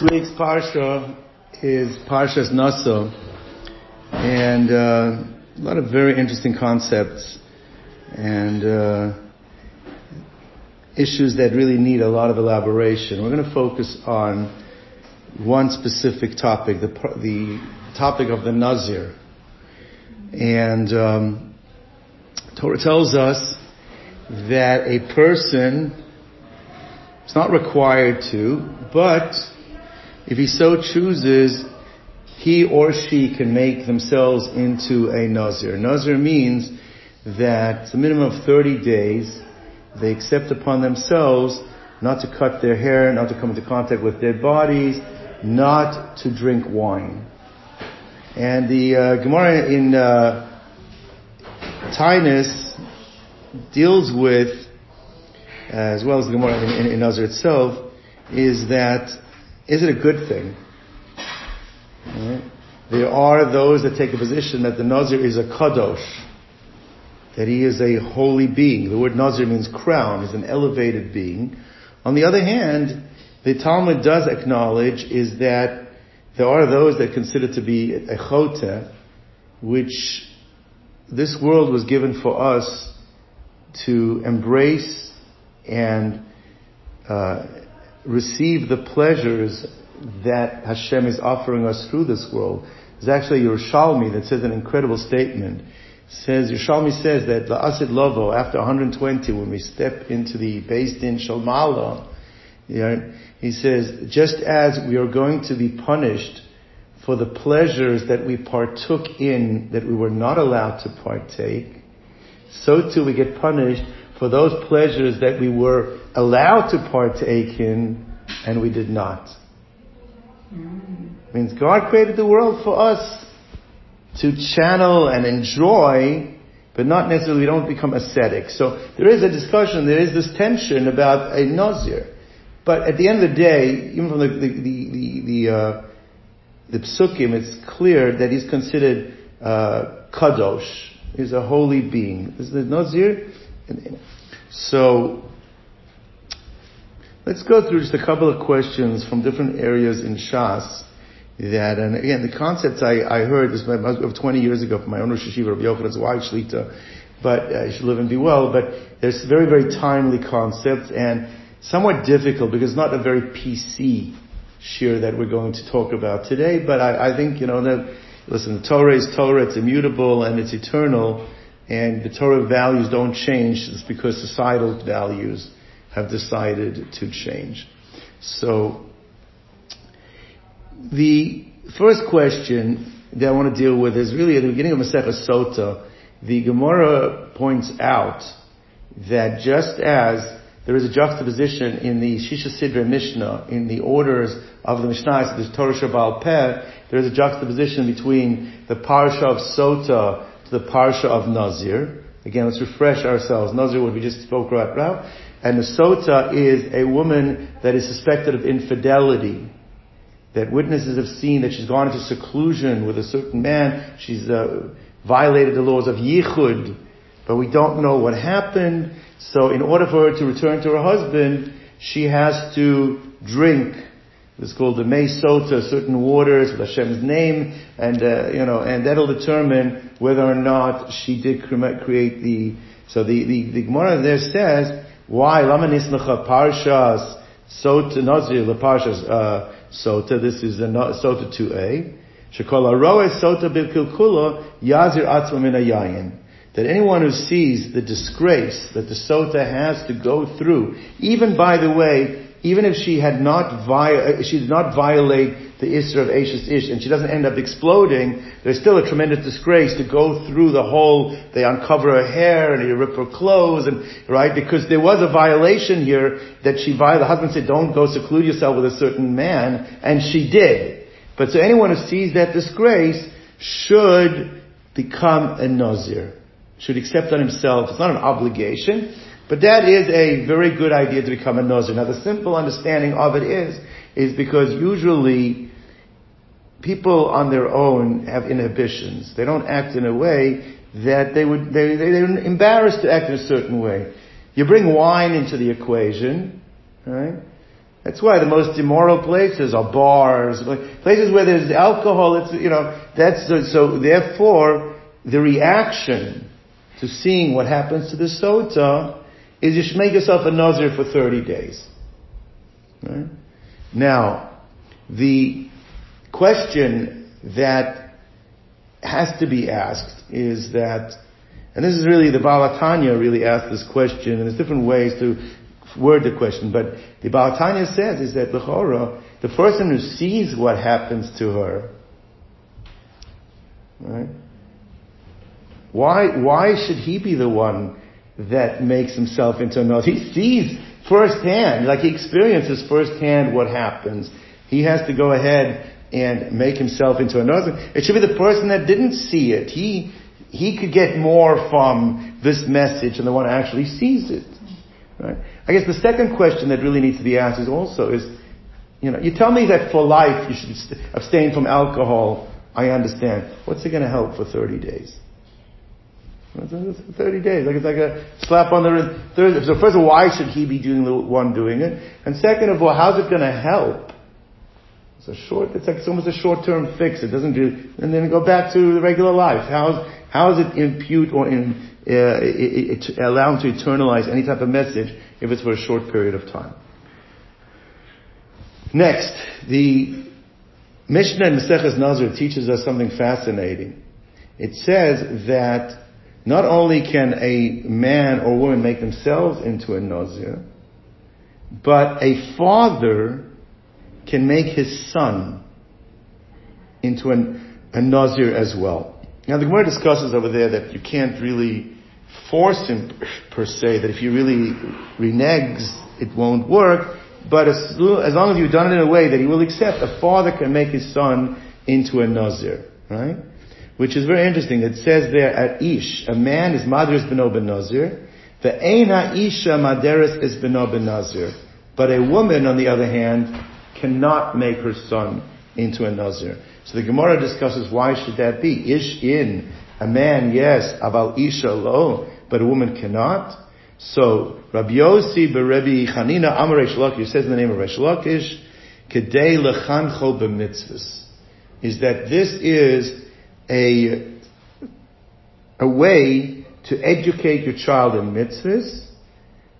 This week's parsha is Parshas Naso, and uh, a lot of very interesting concepts and uh, issues that really need a lot of elaboration. We're going to focus on one specific topic, the, the topic of the Nazir. And um, Torah tells us that a person is not required to, but if he so chooses, he or she can make themselves into a Nazir. Nazir means that a minimum of 30 days. They accept upon themselves not to cut their hair, not to come into contact with dead bodies, not to drink wine. And the uh, Gemara in uh, Taanis deals with, uh, as well as the Gemara in, in, in Nazir itself, is that is it a good thing? There are those that take a position that the Nazir is a kadosh, that he is a holy being. The word Nazir means crown, is an elevated being. On the other hand, the Talmud does acknowledge is that there are those that consider to be a chote, which this world was given for us to embrace and uh, receive the pleasures that Hashem is offering us through this world. There's actually Yerushalmi that says an incredible statement. It says Yerushalmi says that the Asid Lovo after 120 when we step into the based in Shalmala, he says just as we are going to be punished for the pleasures that we partook in that we were not allowed to partake, so too we get punished for those pleasures that we were allowed to partake in and we did not. Mm. Means God created the world for us to channel and enjoy, but not necessarily we don't become ascetic. So there is a discussion, there is this tension about a nazir. But at the end of the day, even from the the the the, the, uh, the psukim, it's clear that he's considered uh, kadosh. He's a holy being. Is the nazir so, let's go through just a couple of questions from different areas in Shas that, and again, the concepts I, I heard this of 20 years ago from my own Rosh Yeshiva, Rabbi Yochanan's wife, Shlita, but uh, should live and be well, but there's very, very timely concepts and somewhat difficult because it's not a very PC shiur that we're going to talk about today, but I, I think, you know, that, listen, the Torah is Torah, it's immutable and it's eternal, and the Torah values don't change it's because societal values have decided to change. So, the first question that I want to deal with is really at the beginning of Masechah Sota. The Gemara points out that just as there is a juxtaposition in the Shisha Sidra Mishnah, in the orders of the Mishnah, there's Torah Sheb'al Peh, there is a juxtaposition between the Parsha of Sota to the Parsha of Nazir. Again, let's refresh ourselves. Nazir, what we just spoke about now. And the Sota is a woman that is suspected of infidelity. That witnesses have seen that she's gone into seclusion with a certain man. She's uh, violated the laws of Yichud. But we don't know what happened. So in order for her to return to her husband, she has to drink it's called the May Sota, certain waters with Hashem's name, and uh, you know, and that'll determine whether or not she did create the. So the the, the Gemara there says why Lama Nisnacha Parshas Sota Nazir the Parshas uh, Sota. This is a Sota two A. Shekol Aroe Sota Bilkilkula Yazir Atzma Min that anyone who sees the disgrace that the sota has to go through, even by the way, even if she had not vi- uh, she did not violate the Isra of Eishes Ish and she doesn't end up exploding, there's still a tremendous disgrace to go through the whole, they uncover her hair and they rip her clothes and, right, because there was a violation here that she violated, the husband said don't go seclude yourself with a certain man, and she did. But so anyone who sees that disgrace should become a Nazir. Should accept on himself, it's not an obligation, but that is a very good idea to become a Nazir. Now the simple understanding of it is, is because usually people on their own have inhibitions. They don't act in a way that they would, they, they, they're embarrassed to act in a certain way. You bring wine into the equation, right? That's why the most immoral places are bars, places where there's alcohol. It's you know that's so, so therefore the reaction to seeing what happens to the sota is you should make yourself a nazir for 30 days. Right? Now, the question that has to be asked is that, and this is really the Baal HaTanya really asked this question, and there's different ways to word the question, but the Baal HaTanya says is that Bechora, the person who sees what happens to her, right? Why, why should he be the one that makes himself into a He sees firsthand, like he experiences firsthand what happens. He has to go ahead and make himself into a Nazir. It should be the person that didn't see it. He, he could get more from this message than the one who actually sees it. Right? I guess the second question that really needs to be asked is also is, you know, you tell me that for life you should abstain from alcohol. I understand. What's it going to help for 30 days? 30 days. Like it's like a slap on the wrist. So first of all, why should he be doing the one doing it? And second of all, how's it going to help? It's a short. It's like it's almost a short-term fix. It doesn't do. And then go back to the regular life. How's how does it impute or in, uh, it, it, allow him to eternalize any type of message if it's for a short period of time? Next, the Mishnah in Maseches Nazir teaches us something fascinating. It says that not only can a man or woman make themselves into a Nazir, but a father can make his son into an, a Nazir as well. Now the Gemara discusses over there that you can't really force him per se, that if he really reneges, it won't work, but as, as long as you've done it in a way that he will accept, a father can make his son into a Nazir, right? Which is very interesting. It says there at Ish, a man is madras beno ben nazir, the Eina Isha Maderis is beno ben nazir. But a woman, on the other hand, cannot make her son into a nazir. So the Gemara discusses why should that be? Ish in a man, yes, about Isha lo, but a woman cannot. So Rabbi Yossi beRebbi Chanina Amar Reish says in the name of Reish Lakish, Kedei lechancho b'mitzvahs, is that this is a, a way to educate your child in mitzvahs.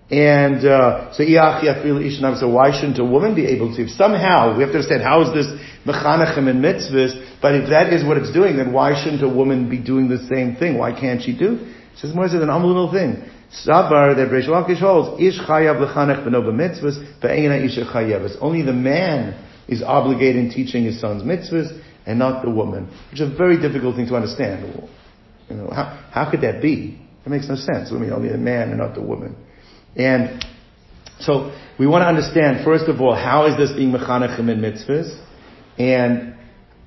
And uh, so, so why shouldn't a woman be able to? If somehow we have to understand how is this mechanachim in mitzvahs, but if that is what it's doing, then why shouldn't a woman be doing the same thing? Why can't she do? It says more an unbelievable thing. Sabar that Reish Lakish holds, ish chayav lechanech b'no mitzvahs, ve'ena isha chayav. Only the man is obligated in teaching his sons mitzvahs, and not the woman, which is a very difficult thing to understand. You know, how, how could that be? It makes no sense. I mean, only the man and not the woman. And so we want to understand, first of all, how is this being mechanechim in mitzvahs? And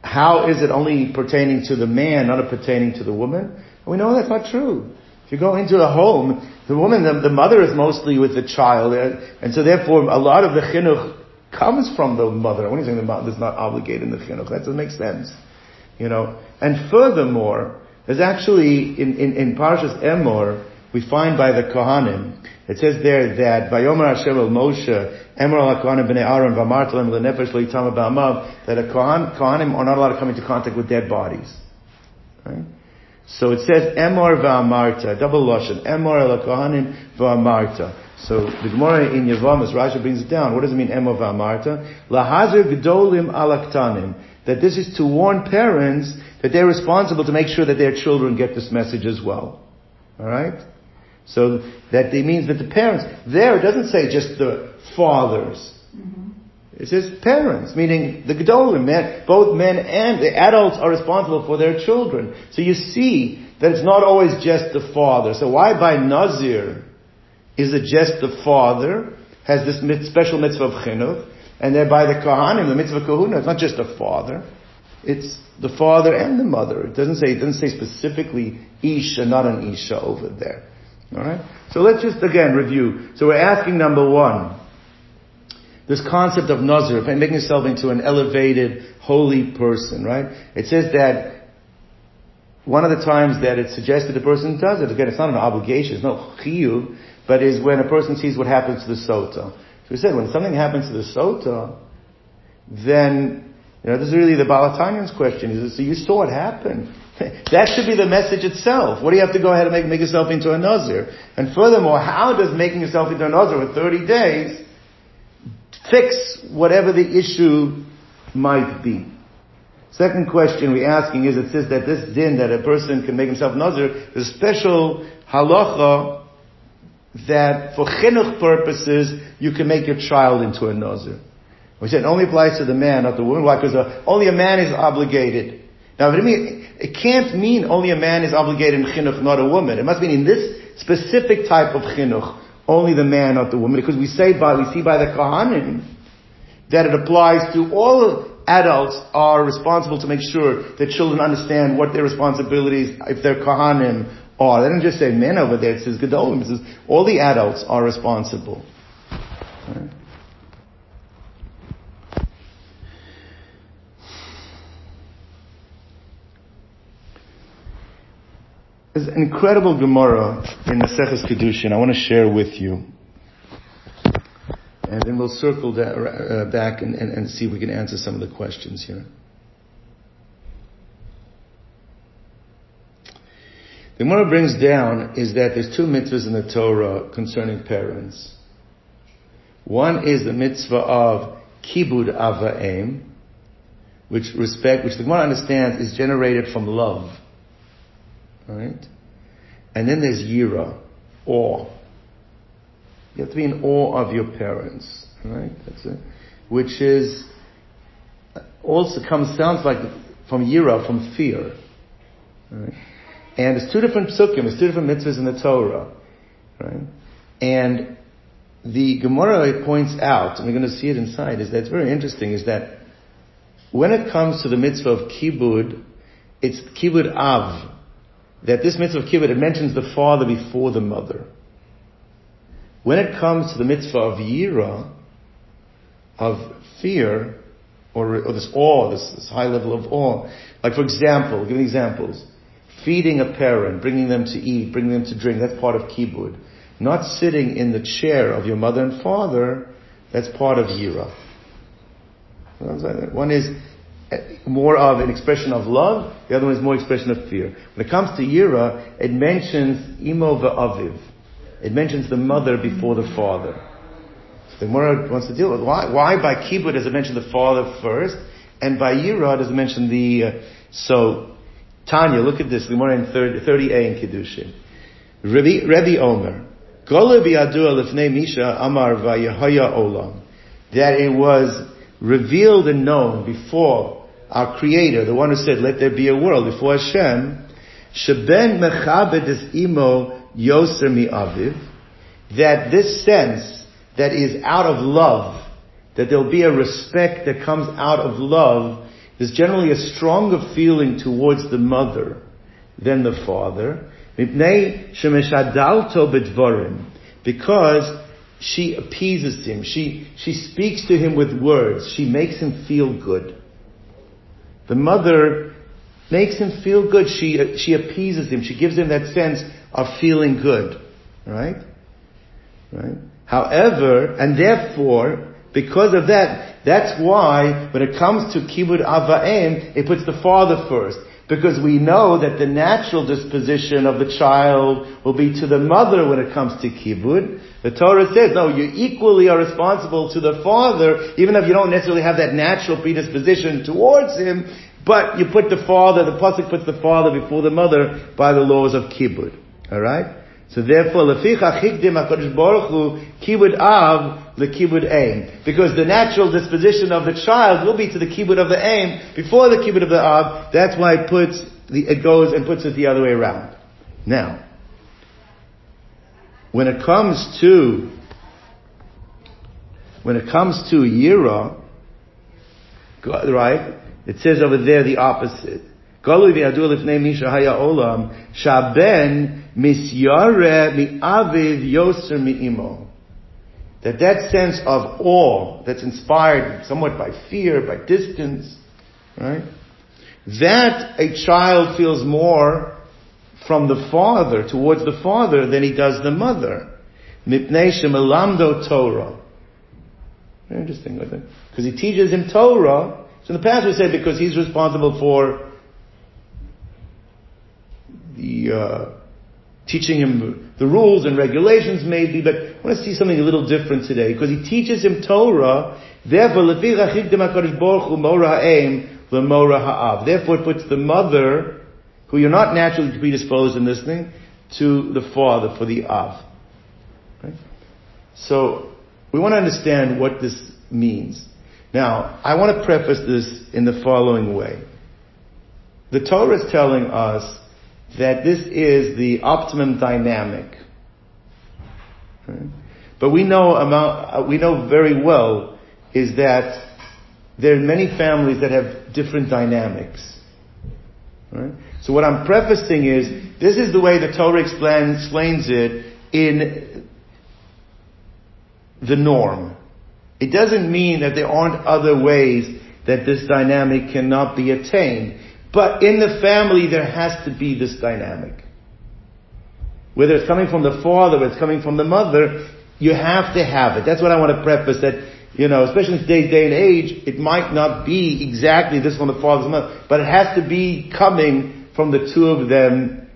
how is it only pertaining to the man, not pertaining to the woman? And we know that's not true. If you go into a home, the woman, the, the mother is mostly with the child, and so therefore a lot of the chinuch comes from the mother. When he's saying the mother is not obligated in the chinuch, that doesn't make sense. You know, and furthermore, there's actually in, in, in Parshas Emor, we find by the Kohanim, it says there that Vayomer Hashem el Moshe, Emor al Kohanim b'nei Aaron v'amartalim l'nefesh le'itama ba'amav, that a Kohan, Kohanim are not allowed to come into contact with dead bodies. Right? So it says Emor v'amarta, double lashon, Emor el Kohanim v'amarta. So the Gemara in Yevamos, Rashi brings it down. What does it mean, Emov Amarta? Lahazir Gdolim Alaktanim. That this is to warn parents that they're responsible to make sure that their children get this message as well. Alright? So that means that the parents, there it doesn't say just the fathers. Mm-hmm. It says parents, meaning the Gedolim, men, both men and the adults are responsible for their children. So you see that it's not always just the father. So why by Nazir? Is it just the father has this special mitzvah of chinuch, and thereby the kohanim, the mitzvah kahuna, it's not just the father, it's the father and the mother. It doesn't say, it doesn't say specifically isha, not an isha over there. Alright? So let's just again review. So we're asking number one, this concept of Nazir, making yourself into an elevated, holy person, right? It says that one of the times that it's suggested a person does it, again, it's not an obligation, it's not chiyuv, but is when a person sees what happens to the sota. So we said when something happens to the sota, then, you know, this is really the Baal HaTanya's question. Says, so you saw it happen. that should be the message itself. What do you have to go ahead and make, make yourself into a Nazir? And furthermore, how does making yourself into a Nazir for 30 days fix whatever the issue might be? Second question we're asking is, it says that this din, that a person can make himself Nazir, is a special halacha that for chinuch purposes, you can make your child into a Nazir. We said it only applies to the man, not the woman. Why? Because uh, only a man is obligated. Now, it, mean, it can't mean only a man is obligated in chinuch, not a woman. It must mean in this specific type of chinuch, only the man, not the woman. Because we say by, we see by the Kohanim that it applies to all adults are responsible to make sure that children understand what their responsibilities, if they're Kohanim, are. They don't just say men over there, it says Gedolim. It says all the adults are responsible. Right? There's an incredible Gemara in the Seches Kiddushin I want to share with you. And then we'll circle that, uh, back and, and, and see if we can answer some of the questions here. The Gemara brings down is that there's two mitzvahs in the Torah concerning parents. One is the mitzvah of kibud ava'im, which respect, which the Gemara understands is generated from love. Right? And then there's yira, awe. You have to be in awe of your parents. Right? That's it. Which is, also comes, sounds like from yira, from fear. Right? And it's two different psukim, it's two different mitzvahs in the Torah. Right? And the Gemara points out, and we're going to see it inside, is that it's very interesting, is that when it comes to the mitzvah of kibud, it's kibud av, that this mitzvah of kibbud, it mentions the father before the mother. When it comes to the mitzvah of yira, of fear, or, or this awe, this, this, high level of awe, like for example, give examples. Feeding a parent, bringing them to eat, bringing them to drink, that's part of kibbud. Not sitting in the chair of your mother and father, that's part of yira. One is more of an expression of love, the other one is more expression of fear. When it comes to Yira, it mentions Imo va'aviv. It mentions the mother before the father. The Gemara wants to deal with why, why by Kibbud does it mention the father first, and by Yira does it mention the, uh, so, Tanya, look at this, Gemara in 30, 30a in Kiddushin. Rebbe Omer, Misha amar olam. That it was revealed and known before our Creator, the one who said, let there be a world, before Hashem, sheben mechabed imo yoser mi aviv, that this sense that is out of love, that there'll be a respect that comes out of love, there's generally a stronger feeling towards the mother than the father, because she appeases him. She, she speaks to him with words. She makes him feel good. The mother makes him feel good. She, she appeases him. She gives him that sense of feeling good. Right? Right? However, and therefore, because of that, that's why when it comes to kibud avaim, it puts the father first because we know that the natural disposition of the child will be to the mother when it comes to kibbud. The Torah says, no, you equally are responsible to the father, even if you don't necessarily have that natural predisposition towards him, but you put the father, the pasuk puts the father before the mother by the laws of kibbud. Alright? So therefore, leficha chikdim HaKadosh Baruch Hu, kibud av, the kibud aim. Because the natural disposition of the child will be to the kibud of the aim before the kibud of the av. That's why it puts, the, it goes and puts it the other way around. Now, when it comes to, when it comes to Yira, right, it says over there the opposite. Galui v'yadu lifnei misha haya olam, shaben misyare mi'aviv yoser mi'imo. That that sense of awe that's inspired somewhat by fear, by distance, right? That a child feels more from the father, towards the father, than he does the mother. Mipnei shemalamdo Torah. Very interesting, isn't it? Because he teaches him Torah. So in the past we said because he's responsible for the uh, teaching him the rules and regulations maybe, but I want to see something a little different today because he teaches him Torah. Therefore, Therefore, it puts the mother, who you're not naturally predisposed in listening, to the father for the av. Right? So we want to understand what this means. Now, I want to preface this in the following way. The Torah is telling us that this is the optimum dynamic. Right? But we know about, uh, we know very well is that there are many families that have different dynamics. Right? So what I'm prefacing is, this is the way the Torah explains it in the norm. It doesn't mean that there aren't other ways that this dynamic cannot be attained. But in the family, there has to be this dynamic. Whether it's coming from the father, whether it's coming from the mother, you have to have it. That's what I want to preface that, you know, especially in today's day and age, it might not be exactly this from the father's mother, but it has to be coming from the two of them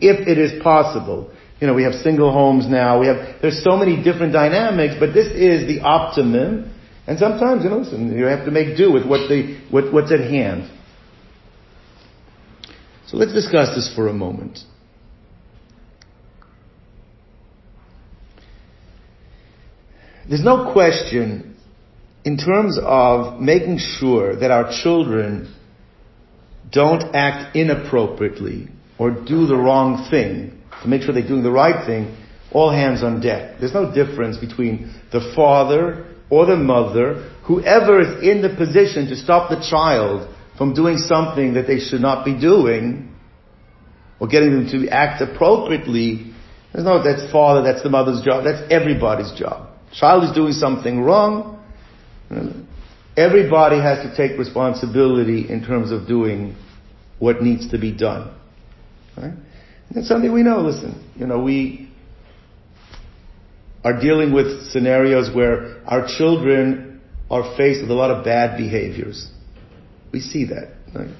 if it is possible. You know, we have single homes now. We have, there's so many different dynamics, but this is the optimum. And sometimes, you know, listen, you have to make do with what the, what, what's at hand. So let's discuss this for a moment. There's no question in terms of making sure that our children don't act inappropriately or do the wrong thing to make sure they're doing the right thing, all hands on deck. There's no difference between the father or the mother, whoever is in the position to stop the child from doing something that they should not be doing, or getting them to act appropriately, there's no, that's father, that's the mother's job, that's everybody's job. Child is doing something wrong, everybody has to take responsibility in terms of doing what needs to be done. Right? That's something we know, listen, you know, we are dealing with scenarios where our children are faced with a lot of bad behaviors. We see that. Right?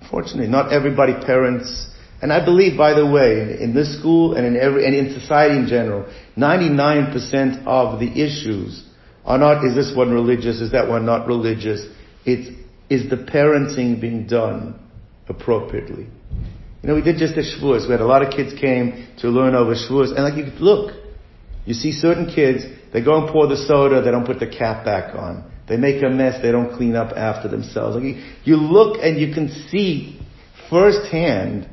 Unfortunately, not everybody parents, and I believe, by the way, in, in this school and in every, and in society in general, 99% of the issues are not, is this one religious, is that one not religious? It's, is the parenting being done appropriately? You know, we did just a Shavuos. We had a lot of kids came to learn over Shavuos, and like you could look, you see certain kids, they go and pour the soda, they don't put the cap back on. They make a mess, they don't clean up after themselves. Like you, you look and you can see firsthand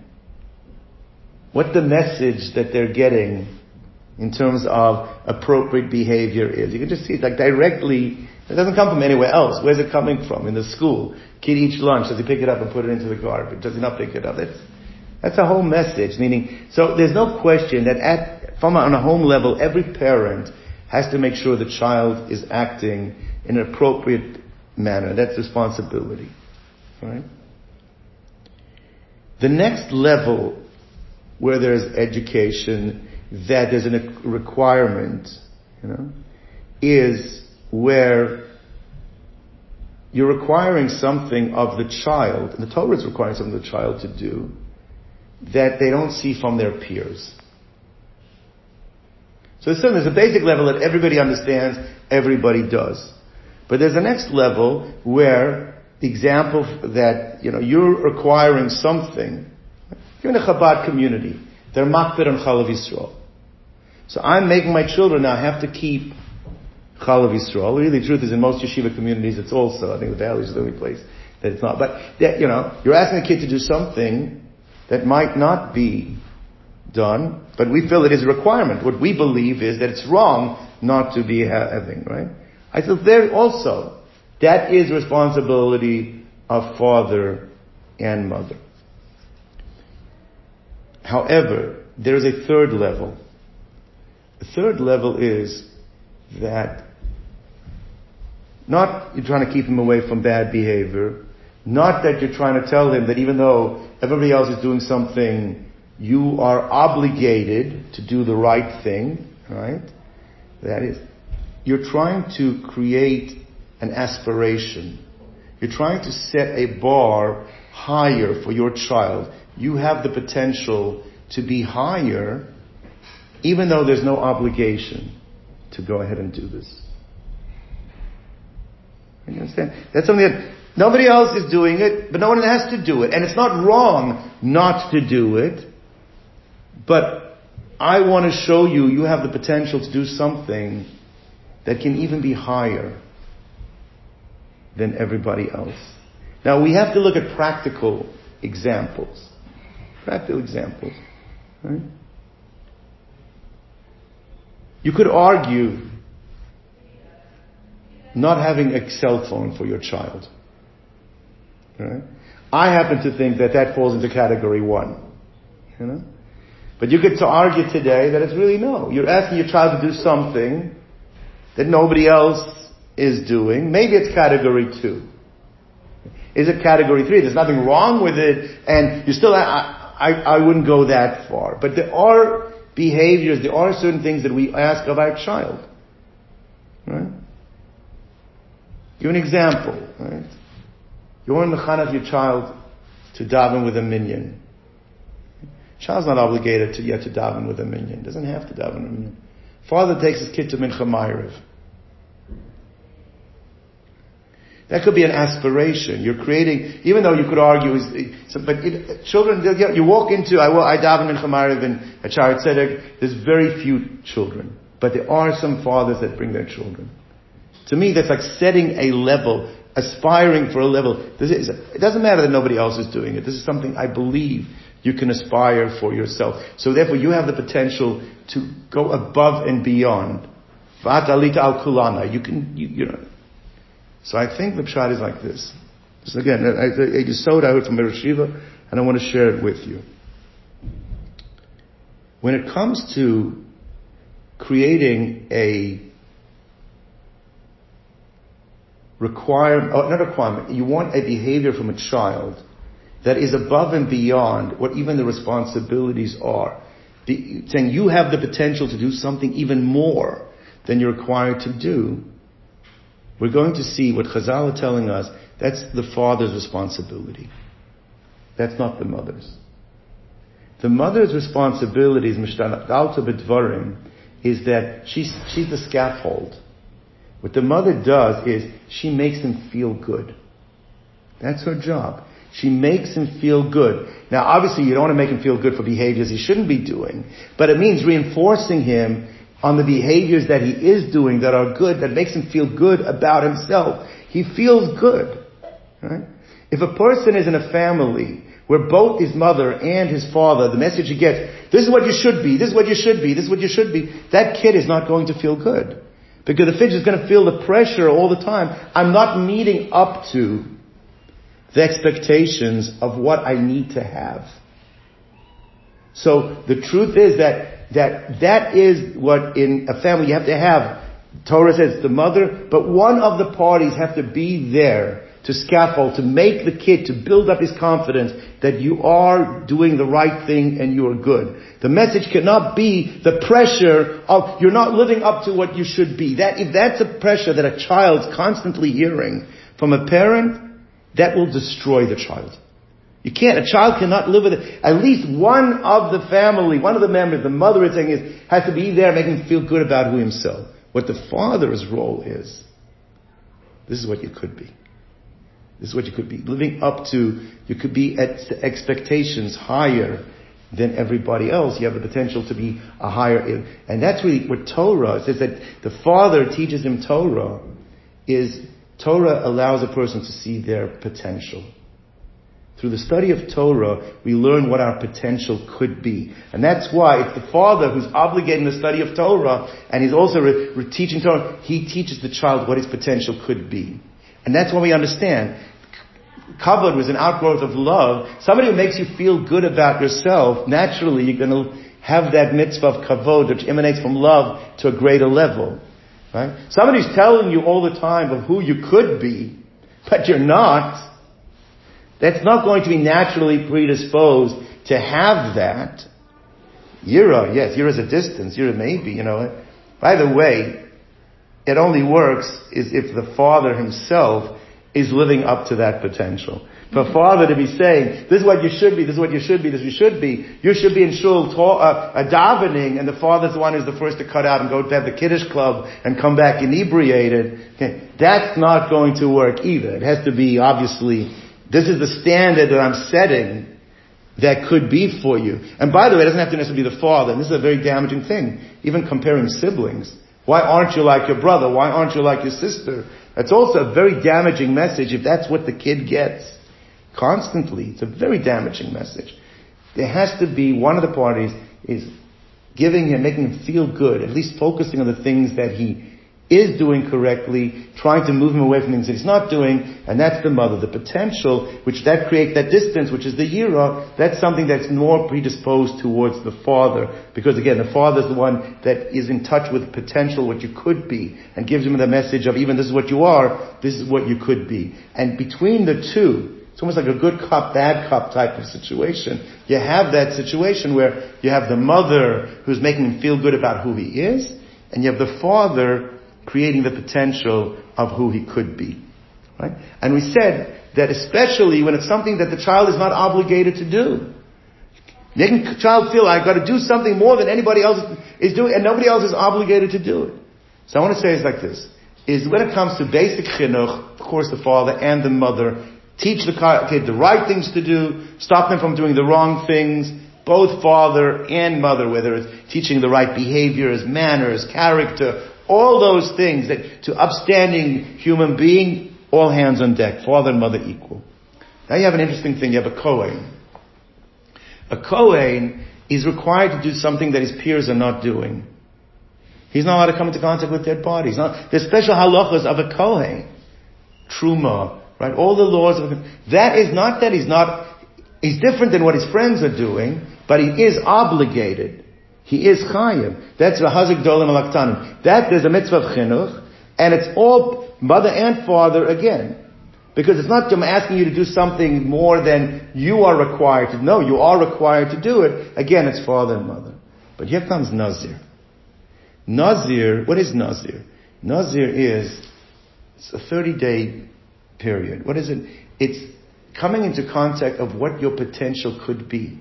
what the message that they're getting in terms of appropriate behavior is. You can just see it like directly, it doesn't come from anywhere else. Where's it coming from? In the school. Kid eats lunch, does he pick it up and put it into the garbage? Does he not pick it up? That's, that's a whole message, meaning, so there's no question that at, from on a home level, every parent has to make sure the child is acting in an appropriate manner. That's responsibility. Right? The next level where there's education, that there's a requirement, you know, is where you're requiring something of the child, and the Torah is requiring something of the child to do, that they don't see from their peers. So there's a basic level that everybody understands, everybody does. But there's a next level where the example that, you know, you're acquiring something. You're in a Chabad community. They're makbid on Chalav Yisrael. So I'm making my children now have to keep Chalav Yisrael. Really, the truth is in most yeshiva communities it's also, I think the Valley is the only place that it's not. But, that, you know, you're asking a kid to do something that might not be done, but we feel it is a requirement. What we believe is that it's wrong not to be having, right? I said there also, that is responsibility of father and mother. However, there is a third level. The third level is that not you're trying to keep him away from bad behavior, not that you're trying to tell him that even though everybody else is doing something, you are obligated to do the right thing, right? That is, you're trying to create an aspiration. You're trying to set a bar higher for your child. You have the potential to be higher even though there's no obligation to go ahead and do this. You understand? That's something that nobody else is doing it, but no one has to do it. And it's not wrong not to do it, but I want to show you you have the potential to do something that can even be higher than everybody else. Now we have to look at practical examples. Practical examples. Right? You could argue not having a cell phone for your child. Right? I happen to think that that falls into category one. You know? But you could argue today that it's really no. You're asking your child to do something that nobody else is doing. Maybe it's category two. Is it category three? There's nothing wrong with it, and you still, I, I, I wouldn't go that far. But there are behaviors, there are certain things that we ask of our child. Right? Give an example, right? You're in the chana your child to daven with a minyan. Child's not obligated to yet to daven with a minyan. Doesn't have to daven with a minyan. Father takes his kid to mincha ma'ariv. That could be an aspiration. You're creating, even though you could argue, but it, children, you walk into, I, I daven in Chamariv and at Shaare Zedek, there's very few children. But there are some fathers that bring their children. To me, that's like setting a level, aspiring for a level. Is, it doesn't matter that nobody else is doing it. This is something I believe you can aspire for yourself. So therefore, you have the potential to go above and beyond. Va'atalita al kulana. You can, you, you know. So I think the pshat is like this. So, again, a, a, a I heard from Shiva, and I want to share it with you. When it comes to creating a requirement, oh, not requirement, you want a behavior from a child that is above and beyond what even the responsibilities are. The, saying you have the potential to do something even more than you're required to do. We're going to see what Chazal are telling us, that's the father's responsibility. That's not the mother's. The mother's responsibility is is that she's, she's the scaffold. What the mother does is she makes him feel good. That's her job. She makes him feel good. Now obviously you don't want to make him feel good for behaviors he shouldn't be doing, but it means reinforcing him on the behaviors that he is doing that are good, that makes him feel good about himself. He feels good. Right? If a person is in a family where both his mother and his father, the message he gets, this is what you should be, this is what you should be, this is what you should be, that kid is not going to feel good. Because the kid is going to feel the pressure all the time. I'm not meeting up to the expectations of what I need to have. So the truth is that, that that is what in a family you have to have. Torah says the mother, but one of the parties have to be there to scaffold, to make the kid, to build up his confidence that you are doing the right thing and you are good. The message cannot be the pressure of you're not living up to what you should be. That, if that's a pressure that a child's constantly hearing from a parent, that will destroy the child. You can't, a child cannot live with it. At least one of the family, one of the members, the mother is saying is, has to be there making him feel good about who himself. What the father's role is, this is what you could be. This is what you could be. Living up to, you could be at expectations higher than everybody else. You have the potential to be a higher, and that's really what Torah says that the father teaches him Torah is Torah allows a person to see their potential. Through the study of Torah, we learn what our potential could be. And that's why it's the father who's obligating the study of Torah, and he's also re- re- teaching Torah. He teaches the child what his potential could be. And that's why we understand. Kavod was an outgrowth of love. Somebody who makes you feel good about yourself, naturally you're going to have that mitzvah of kavod, which emanates from love to a greater level. Right? Somebody who's telling you all the time of who you could be, but you're not, that's not going to be naturally predisposed to have that. Yira, yes, you're as a distance. Yira maybe, you know. By the way, it only works is if the father himself is living up to that potential. For father to be saying, this is what you should be, this is what you should be, this you should be, you should be in shul uh, a davening, and the father's the one who's the first to cut out and go to have the kiddush club and come back inebriated. Okay, that's not going to work either. It has to be obviously, this is the standard that I'm setting that could be for you. And by the way, it doesn't have to necessarily be the father, and this is a very damaging thing. Even comparing siblings. Why aren't you like your brother? Why aren't you like your sister? That's also a very damaging message if that's what the kid gets constantly. It's a very damaging message. There has to be one of the parties is giving him, making him feel good, at least focusing on the things that he is doing correctly, trying to move him away from things that he's not doing, and that's the mother. The potential, which that creates that distance, which is the yira, that's something that's more predisposed towards the father. Because again, the father is the one that is in touch with potential, what you could be, and gives him the message of even this is what you are, this is what you could be. And between the two, it's almost like a good cop, bad cop type of situation. You have that situation where you have the mother who's making him feel good about who he is, and you have the father creating the potential of who he could be. Right? And we said that especially when it's something that the child is not obligated to do. Making the child feel like I've got to do something more than anybody else is doing, and nobody else is obligated to do it. So I want to say it's like this, is when it comes to basic chinuch, of course the father and the mother teach the kid the right things to do, stop them from doing the wrong things, both father and mother, whether it's teaching the right behaviors, manners, character, all those things that to upstanding human being, all hands on deck, father and mother equal. Now you have an interesting thing, you have a Kohen. A Kohen is required to do something that his peers are not doing. He's not allowed to come into contact with dead bodies. Not, there's special halachas of a Kohen. Truma, right? All the laws of, that is not that he's not, he's different than what his friends are doing, but he is obligated. He is Chayiv. That's Rahazik Dolim Alaktanim. That there's a mitzvah of chinuch, and it's all mother and father again. Because it's not I'm asking you to do something more than you are required to. No, you are required to do it. Again, it's father and mother. But here comes Nazir. Nazir, what is Nazir? Nazir is it's a 30 day period. What is it? It's coming into contact of what your potential could be.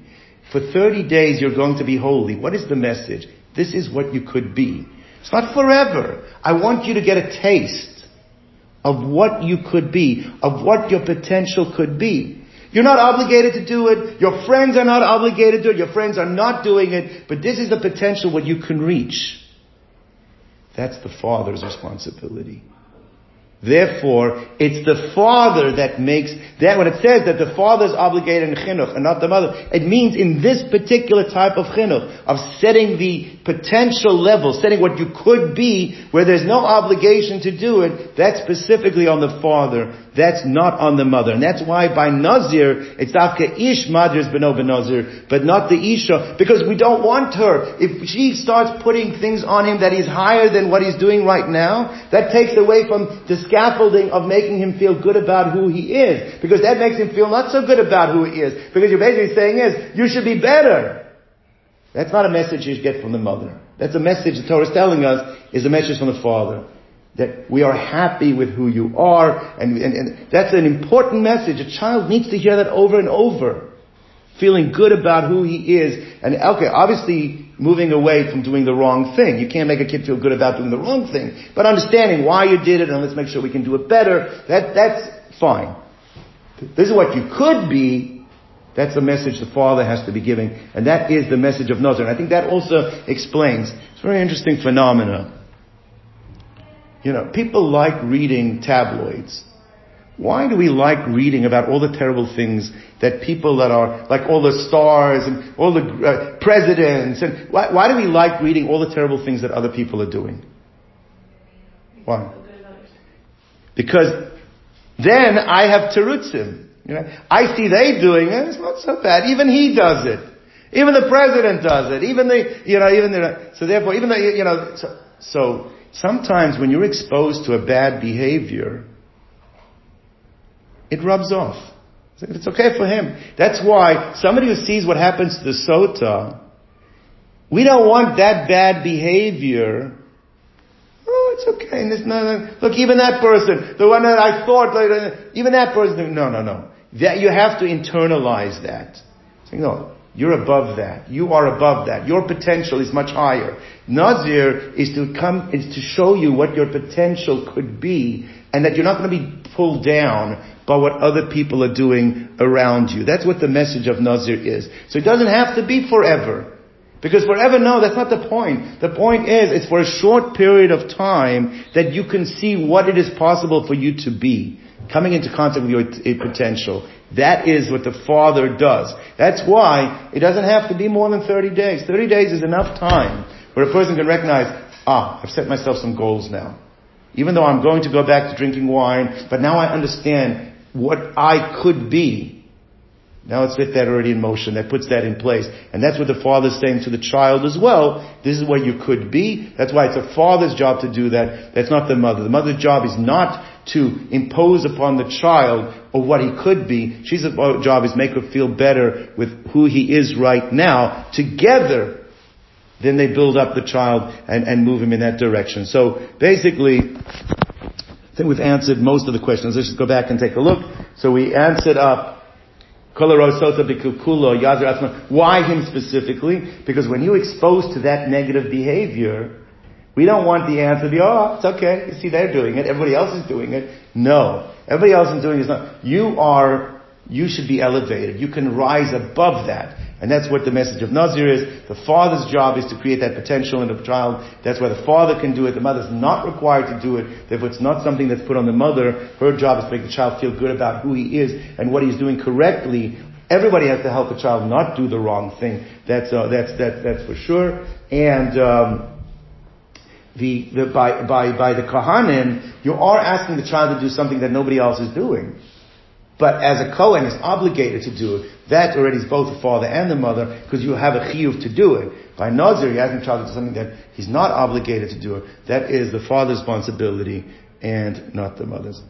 For 30 days you're going to be holy. What is the message? This is what you could be. It's not forever. I want you to get a taste of what you could be, of what your potential could be. You're not obligated to do it. Your friends are not obligated to do it. Your friends are not doing it. But this is the potential what you can reach. That's the father's responsibility. Therefore, it's the father that makes that when it says that the father is obligated in chinuch and not the mother, it means in this particular type of chinuch of setting the potential level, setting what you could be, where there's no obligation to do it. That's specifically on the father. That's not on the mother, and that's why by nazir it's after ish madris beno benazir, but not the isha because we don't want her. If she starts putting things on him that he's higher than what he's doing right now, that takes away from the scaffolding of making him feel good about who he is. Because that makes him feel not so good about who he is. Because you're basically saying is, you should be better. That's not a message you get from the mother. That's a message the Torah is telling us is a message from the father. That we are happy with who you are, and, and, and that's an important message. A child needs to hear that over and over. Feeling good about who he is. And okay, obviously moving away from doing the wrong thing. You can't make a kid feel good about doing the wrong thing. But understanding why you did it and let's make sure we can do it better, that, that's fine. This is what you could be. That's the message the father has to be giving. And that is the message of Nazir. And I think that also explains, it's a very interesting phenomena. You know, people like reading tabloids. Why do we like reading about all the terrible things that people that are, like all the stars and all the uh, presidents, and why, why do we like reading all the terrible things that other people are doing? Why? Because then I have terutzim. You know, I see they doing it, it's not so bad. Even he does it. Even the president does it. Even the, you know, even the, so therefore, even the, you know, so, so sometimes when you're exposed to a bad behavior, it rubs off. It's okay for him. That's why somebody who sees what happens to the sota, we don't want that bad behavior. Oh, it's okay. this, no. Look, even that person, the one that I thought, like, uh, even that person, no, no, no. That, you have to internalize that. No, you're above that. You are above that. Your potential is much higher. Nazir is to come, is to show you what your potential could be and that you're not going to be pulled down by what other people are doing around you. That's what the message of Nazir is. So it doesn't have to be forever. Because forever, no, that's not the point. The point is, it's for a short period of time that you can see what it is possible for you to be. Coming into contact with your potential. That is what the Father does. That's why it doesn't have to be more than 30 days. 30 days is enough time where a person can recognize, ah, I've set myself some goals now. Even though I'm going to go back to drinking wine, but now I understand what I could be. Now let's set that already in motion. That puts that in place. And that's what the father's saying to the child as well. This is what you could be. That's why it's a father's job to do that. That's not the mother. The mother's job is not to impose upon the child or what he could be. She's job is make her feel better with who he is right now. Together, then they build up the child and, and move him in that direction. So basically, I think we've answered most of the questions. Let's just go back and take a look. So we answered up why him specifically? Because when you're exposed to that negative behavior, we don't want the answer to be, oh, it's okay. You see, they're doing it. Everybody else is doing it. No. Everybody else is doing it. You are, you should be elevated. You can rise above that. And that's what the message of Nazir is. The father's job is to create that potential in the child. That's why the father can do it. The mother's not required to do it. Therefore, it's not something that's put on the mother. Her job is to make the child feel good about who he is and what he's doing correctly. Everybody has to help the child not do the wrong thing. That's uh, that's that, that's for sure. And um, the, the, by, by, by the Kohanim, you are asking the child to do something that nobody else is doing. But as a Kohen is obligated to do it, that already is both the father and the mother, because you have a chiyuv to do it. By Nazir, asking the child to something that he's not obligated to do it. That is the father's responsibility and not the mother's.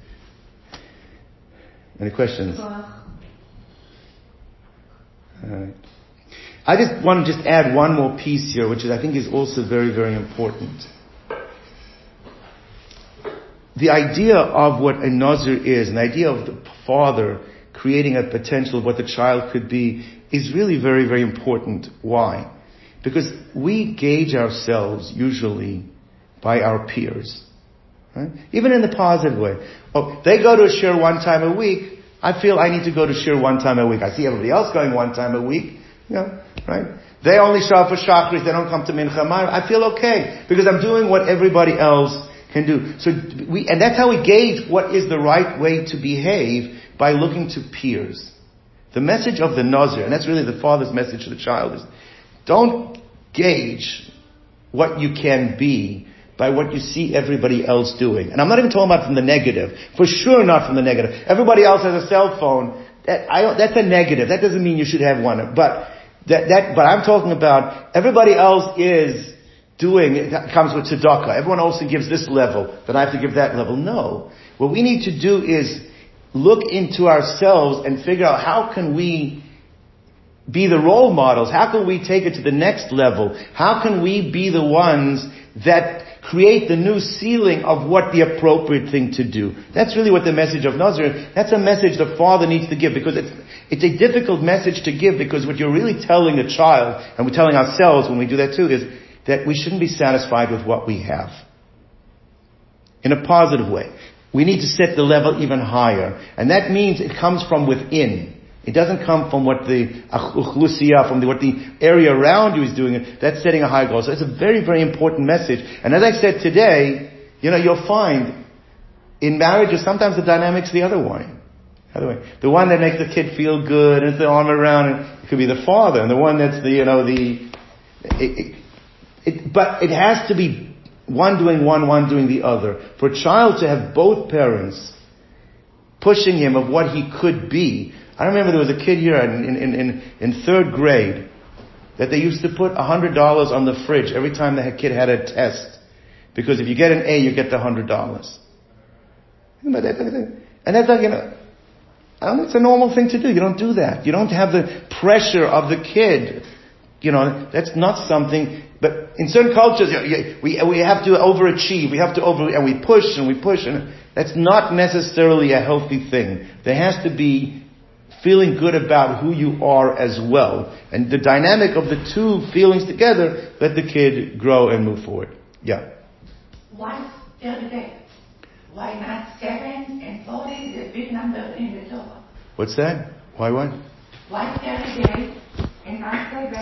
Any questions? Alright. I just want to just add one more piece here, which is, I think is also very, very important the idea of what a Nazir is, an idea of the father creating a potential of what the child could be, is really very, very important. Why? Because we gauge ourselves usually by our peers. Right? Even in the positive way. Oh, they go to a shiur one time a week. I feel I need to go to shiur one time a week. I see everybody else going one time a week. You know, right? They only show up for Shacharis. They don't come to mincha. I feel okay because I'm doing what everybody else can do. So we, and that's how we gauge what is the right way to behave by looking to peers. The message of the Nazir, and that's really the father's message to the child is, don't gauge what you can be by what you see everybody else doing. And I'm not even talking about from the negative. For sure not from the negative. Everybody else has a cell phone. That, I, that's a negative. That doesn't mean you should have one. But that, that, but I'm talking about everybody else is doing, comes with tzedakah. Everyone also gives this level, but I have to give that level. No. What we need to do is look into ourselves and figure out how can we be the role models? How can we take it to the next level? How can we be the ones that create the new ceiling of what the appropriate thing to do? That's really what the message of Nazir, that's a message the father needs to give because it's, it's a difficult message to give because what you're really telling a child, and we're telling ourselves when we do that too, is that we shouldn't be satisfied with what we have. In a positive way. We need to set the level even higher. And that means it comes from within. It doesn't come from what the uchlusiya, from the, what the area around you is doing. That's setting a high goal. So it's a very, very important message. And as I said today, you know, you'll find in marriages sometimes the dynamics the other way. Other way. The one that makes the kid feel good and the arm around it, could be the father, and the one that's the, you know, the, it, but it has to be one doing one, one doing the other. For a child to have both parents pushing him of what he could be. I remember there was a kid here in, in, in, in third grade that they used to put a hundred dollars on the fridge every time the kid had a test. Because if you get an A, you get the hundred dollars. And that's like, you know, I don't think it's a normal thing to do. You don't do that. You don't have the pressure of the kid. You know, that's not something But in certain cultures, you know, we, we have to overachieve, we have to over, and we push and we push, and that's not necessarily a healthy thing. There has to be feeling good about who you are as well. And the dynamic of the two feelings together let the kid grow and move forward. Yeah. Why 38? Why not 7 and 40, the big number in the Torah? What's that? Why what? Why 38 and not 7?